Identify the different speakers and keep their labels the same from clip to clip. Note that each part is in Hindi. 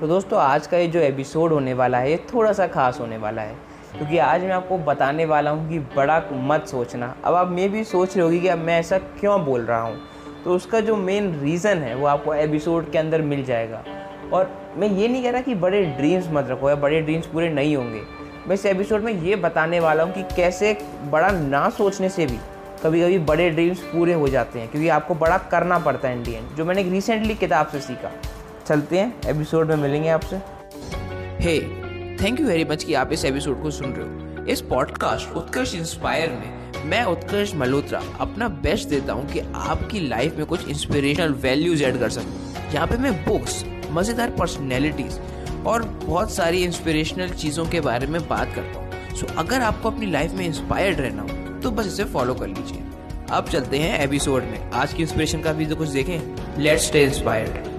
Speaker 1: तो दोस्तों, आज का ये जो एपिसोड होने वाला है, ये थोड़ा सा खास होने वाला है। क्योंकि आज मैं आपको बताने वाला हूँ कि बड़ा मत सोचना। अब आप मे भी सोच रहे होगी कि अब मैं ऐसा क्यों बोल रहा हूँ? तो उसका जो मेन रीज़न है, वो आपको एपिसोड के अंदर मिल जाएगा। और मैं ये नहीं कह रहा कि बड़े ड्रीम्स मत रखो या बड़े ड्रीम्स पूरे नहीं होंगे। मैं इस एपिसोड में ये बताने वाला हूँ कि कैसे बड़ा ना सोचने से भी कभी कभी बड़े ड्रीम्स पूरे हो जाते हैं। क्योंकि आपको बड़ा करना पड़ता है इंडियन जो मैंने रिसेंटली किताब से सीखा। चलते हैं एपिसोड में मिलेंगे आपसे।
Speaker 2: Hey thank you very much कि आप इस एपिसोड को सुन रहे हो। इस पॉडकास्ट उत्कर्ष इंस्पायर में, मैं उत्कर्ष मल्होत्रा अपना बेस्ट देता हूँ कि आपकी लाइफ में कुछ इंस्पिरेशनल वैल्यूज़ ऐड कर सकूँ। यहाँ पे मैं बुक्स मज़ेदार पर्सनैलिटीज़ और बहुत सारी इंस्पिरेशनल चीज़ों के बारे में बात करता हूँ। सो अगर आपको अपनी लाइफ में इंस्पायर्ड रहना हो तो बस इसे फॉलो कर लीजिए। अब चलते हैं एपिसोड में। आज की इंस्पिरेशन का भी तो कुछ देखें। लेट्स स्टे इंस्पायर्ड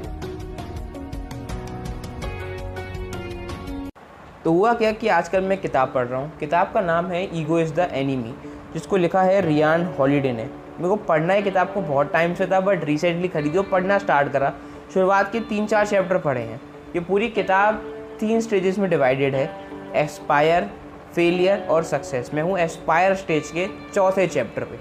Speaker 1: तो हुआ क्या कि आजकल मैं किताब पढ़ रहा हूँ। किताब का नाम है ईगो इज़ द एनिमी जिसको लिखा है रियान हॉलीडे ने। मेरे को पढ़ना है किताब को बहुत टाइम से था बट रिसेंटली खरीदी और पढ़ना स्टार्ट करा। शुरुआत के तीन चार चैप्टर पढ़े हैं। ये पूरी किताब तीन स्टेजेस में डिवाइडेड है। एस्पायर फेलियर और सक्सेस मैं हूँ एस्पायर स्टेज के चौथे चैप्टर पे।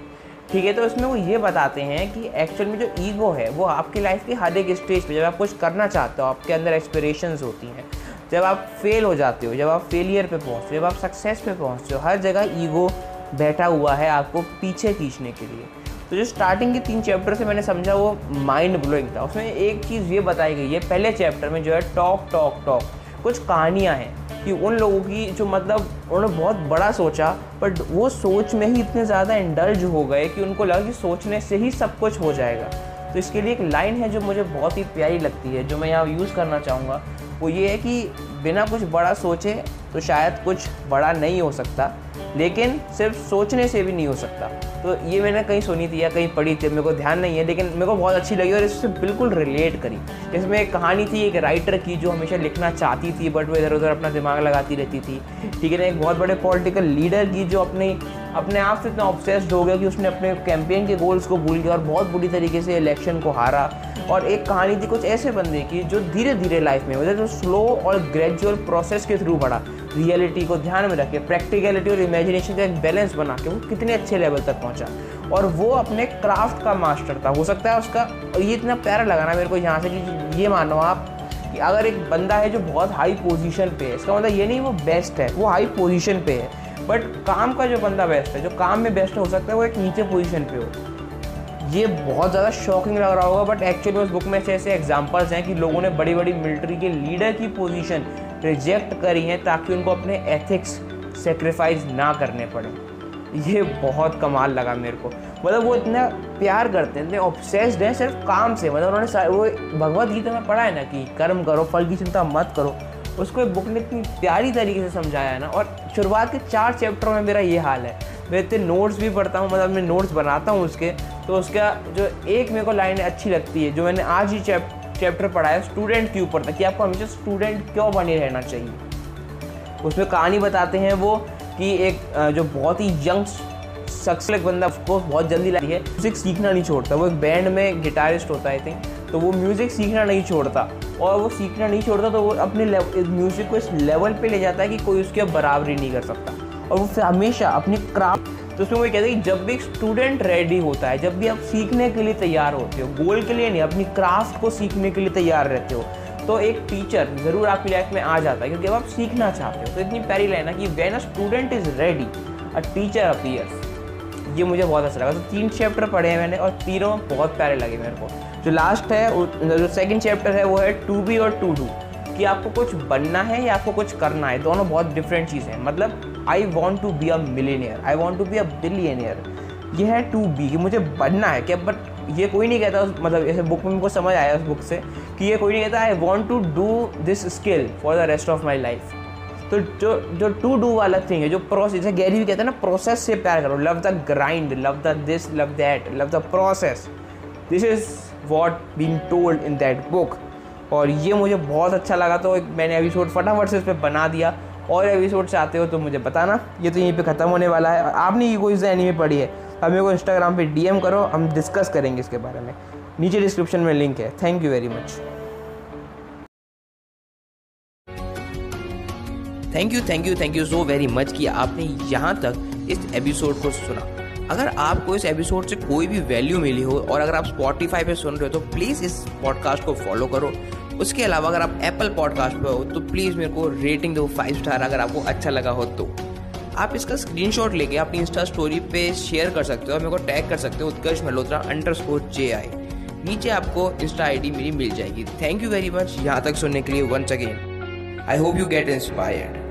Speaker 1: ठीक है तो इसमें वो ये बताते हैं कि एक्चुअल में जो ईगो है, वो आपकी लाइफ की हर एक स्टेज पे जब आप कुछ करना चाहते हो, आपके अंदर एक्सपिरेशंस होती हैं जब आप फेल हो जाते हो, जब आप फेलियर पे पहुँचते हो, जब आप सक्सेस पे पहुँचते हो, हर जगह ईगो बैठा हुआ है आपको पीछे खींचने के लिए। तो जो स्टार्टिंग के तीन चैप्टर से मैंने समझा, वो माइंड ब्लोइंग था। उसमें एक चीज़ ये बताई गई है, पहले चैप्टर में जो है टॉक टॉक टॉक कुछ कहानियाँ हैं कि उन लोगों की जो मतलब उन्होंने बहुत बड़ा सोचा बट वो सोच में ही इतने ज़्यादा इंडल्ज हो गए कि उनको लगा कि सोचने से ही सब कुछ हो जाएगा। तो इसके लिए एक लाइन है जो मुझे बहुत ही प्यारी लगती है, जो मैं यहाँ यूज़ करना चाहूँगा। वो ये है कि बिना कुछ बड़ा सोचे तो शायद कुछ बड़ा नहीं हो सकता। लेकिन सिर्फ़ सोचने से भी नहीं हो सकता। तो ये मैंने कहीं सुनी थी या कहीं पढ़ी थी, मेरे को ध्यान नहीं है, लेकिन मेरे को बहुत अच्छी लगी और इससे बिल्कुल रिलेट करी। इसमें एक कहानी थी एक राइटर की जो हमेशा लिखना चाहती थी बट वो इधर उधर अपना दिमाग लगाती रहती थी। ठीक है ना, एक बहुत बड़े पॉलिटिकल लीडर की जो अपने अपने आप से इतना ऑब्सेस्ड हो गया कि उसने अपने कैंपेन के गोल्स को भूल गया और बहुत बुरी तरीके से इलेक्शन को हारा। और एक कहानी थी कुछ ऐसे बंदे की जो धीरे धीरे लाइफ में मतलब जो स्लो और ग्रेजुअल प्रोसेस के थ्रू बढ़ा। रियलिटी को ध्यान में रखे प्रैक्टिकलिटी और इमेजिनेशन का एक बैलेंस बना के वो कितने अच्छे लेवल तक पहुँचा। और वो अपने क्राफ्ट का मास्टर था। हो सकता है उसका, ये इतना प्यारा लगा ना मेरे को यहाँ से कि ये मानो आप कि अगर एक बंदा है जो बहुत हाई पोजीशन पे है, इसका मतलब ये नहीं वो बेस्ट है, वो हाई पोजीशन पे है। बट काम का जो बंदा बेस्ट है, जो काम में बेस्ट हो सकता है, वो एक नीचे पोजीशन पे हो। ये बहुत ज़्यादा शॉकिंग लग रहा होगा बट एक्चुअली उस बुक में ऐसे ऐसे एग्जाम्पल्स हैं कि लोगों ने बड़ी बड़ी मिलिट्री के लीडर की पोजीशन रिजेक्ट करी हैं ताकि उनको अपने एथिक्स सेक्रीफाइस ना करने पड़े। ये बहुत कमाल लगा मेरे को। मतलब वो इतना प्यार करते हैं, इतने ऑब्सेस्ड हैं सिर्फ़ काम से। मतलब उन्होंने वो भगवत गीता में पढ़ा है ना कि कर्म करो, फल की चिंता मत करो। उसको एक बुक ने इतनी प्यारी तरीके से समझाया है ना। और शुरुआत के चार चैप्टरों में मेरा ये हाल है। मैं इतने नोट्स भी पढ़ता हूँ मतलब मैं नोट्स बनाता हूँ उसके। तो उसका जो एक मेरे को लाइन अच्छी लगती है, जो मैंने आज ही चैप्टर चैप्टर पढ़ा है स्टूडेंट के ऊपर था कि आपको हमेशा स्टूडेंट क्यों बने रहना चाहिए। उसमें कहानी बताते हैं वो कि एक जो बहुत ही यंग सक्सेस बंदा उसको बहुत जल्दी लगी है म्यूज़िक सीखना नहीं छोड़ता। वो एक बैंड में गिटारिस्ट होता है आई थिंक तो वो म्यूज़िक सीखना नहीं छोड़ता। और वो सीखना नहीं छोड़ता तो वो अपने म्यूज़िक को इस लेवल पे ले जाता है कि कोई उसके बराबरी नहीं कर सकता। और वो हमेशा अपनी क्राफ्ट तो उसमें वो कहते हैं कि जब भी एक स्टूडेंट रेडी होता है, जब भी आप सीखने के लिए तैयार होते हो गोल के लिए नहीं, अपनी क्राफ्ट को सीखने के लिए तैयार रहते हो तो एक टीचर ज़रूर आपकी लाइफ में आ जाता है, क्योंकि अब आप सीखना चाहते हो। तो इतनी प्यारी लाइन है कि when a student is ready a teacher appears ये मुझे बहुत अच्छा लगा। तो तीन चैप्टर पढ़े हैं मैंने और तीनों बहुत प्यारे लगे मेरे को। जो लास्ट है जो सेकंड चैप्टर है, वो है टू बी और टू डू कि आपको कुछ बनना है या आपको कुछ करना है, दोनों बहुत डिफरेंट चीज़ें हैं। मतलब I want to be a millionaire I want to be a billionaire ये है टू बी कि मुझे बनना है, क्या? बट ये कोई नहीं कहता मतलब ऐसे बुक में मुझको समझ आया उस बुक से, कि ये कोई नहीं कहता I want to do this skill for the rest of my life तो जो जो टू डू वाला थिंग है, जो प्रोसेस जैसे गैरी भी कहते हैं ना प्रोसेस से प्यार करो। Love the grind love the this love that love the process this is what been told in that book और ये मुझे बहुत अच्छा लगा तो मैंने एपिसोड फटाफट से इस पर बना दिया। और एपिसोड चाहते हो तो मुझे बताना, ये तो यहीं पे ख़त्म होने वाला है। आपने ये कोई एनीमे पढ़ी है अब मेरे को इंस्टाग्राम पे डीएम करो, हम डिस्कस करेंगे इसके बारे में। नीचे डिस्क्रिप्शन में लिंक है। Thank you very much
Speaker 2: thank you thank you thank you so very much कि आपने यहाँ तक इस एपिसोड को सुना। अगर आपको इस एपिसोड से कोई भी वैल्यू मिली हो, और अगर आप स्पॉटिफाई पे सुन रहे हो तो प्लीज़ इस पॉडकास्ट को फॉलो करो। उसके अलावा अगर आप एप्पल पॉडकास्ट पे हो तो प्लीज़ मेरे को रेटिंग दो फाइव स्टार अगर आपको अच्छा लगा हो तो। आप इसका स्क्रीनशॉट लेके अपनी इंस्टा स्टोरी पे शेयर कर सकते हो, और मेरे को टैग कर सकते हो, Utkarsh Malhotra underscore J I नीचे आपको इंस्टा आईडी मेरी मिल जाएगी। थैंक यू वेरी मच यहाँ तक सुनने के लिए once again I hope you get inspired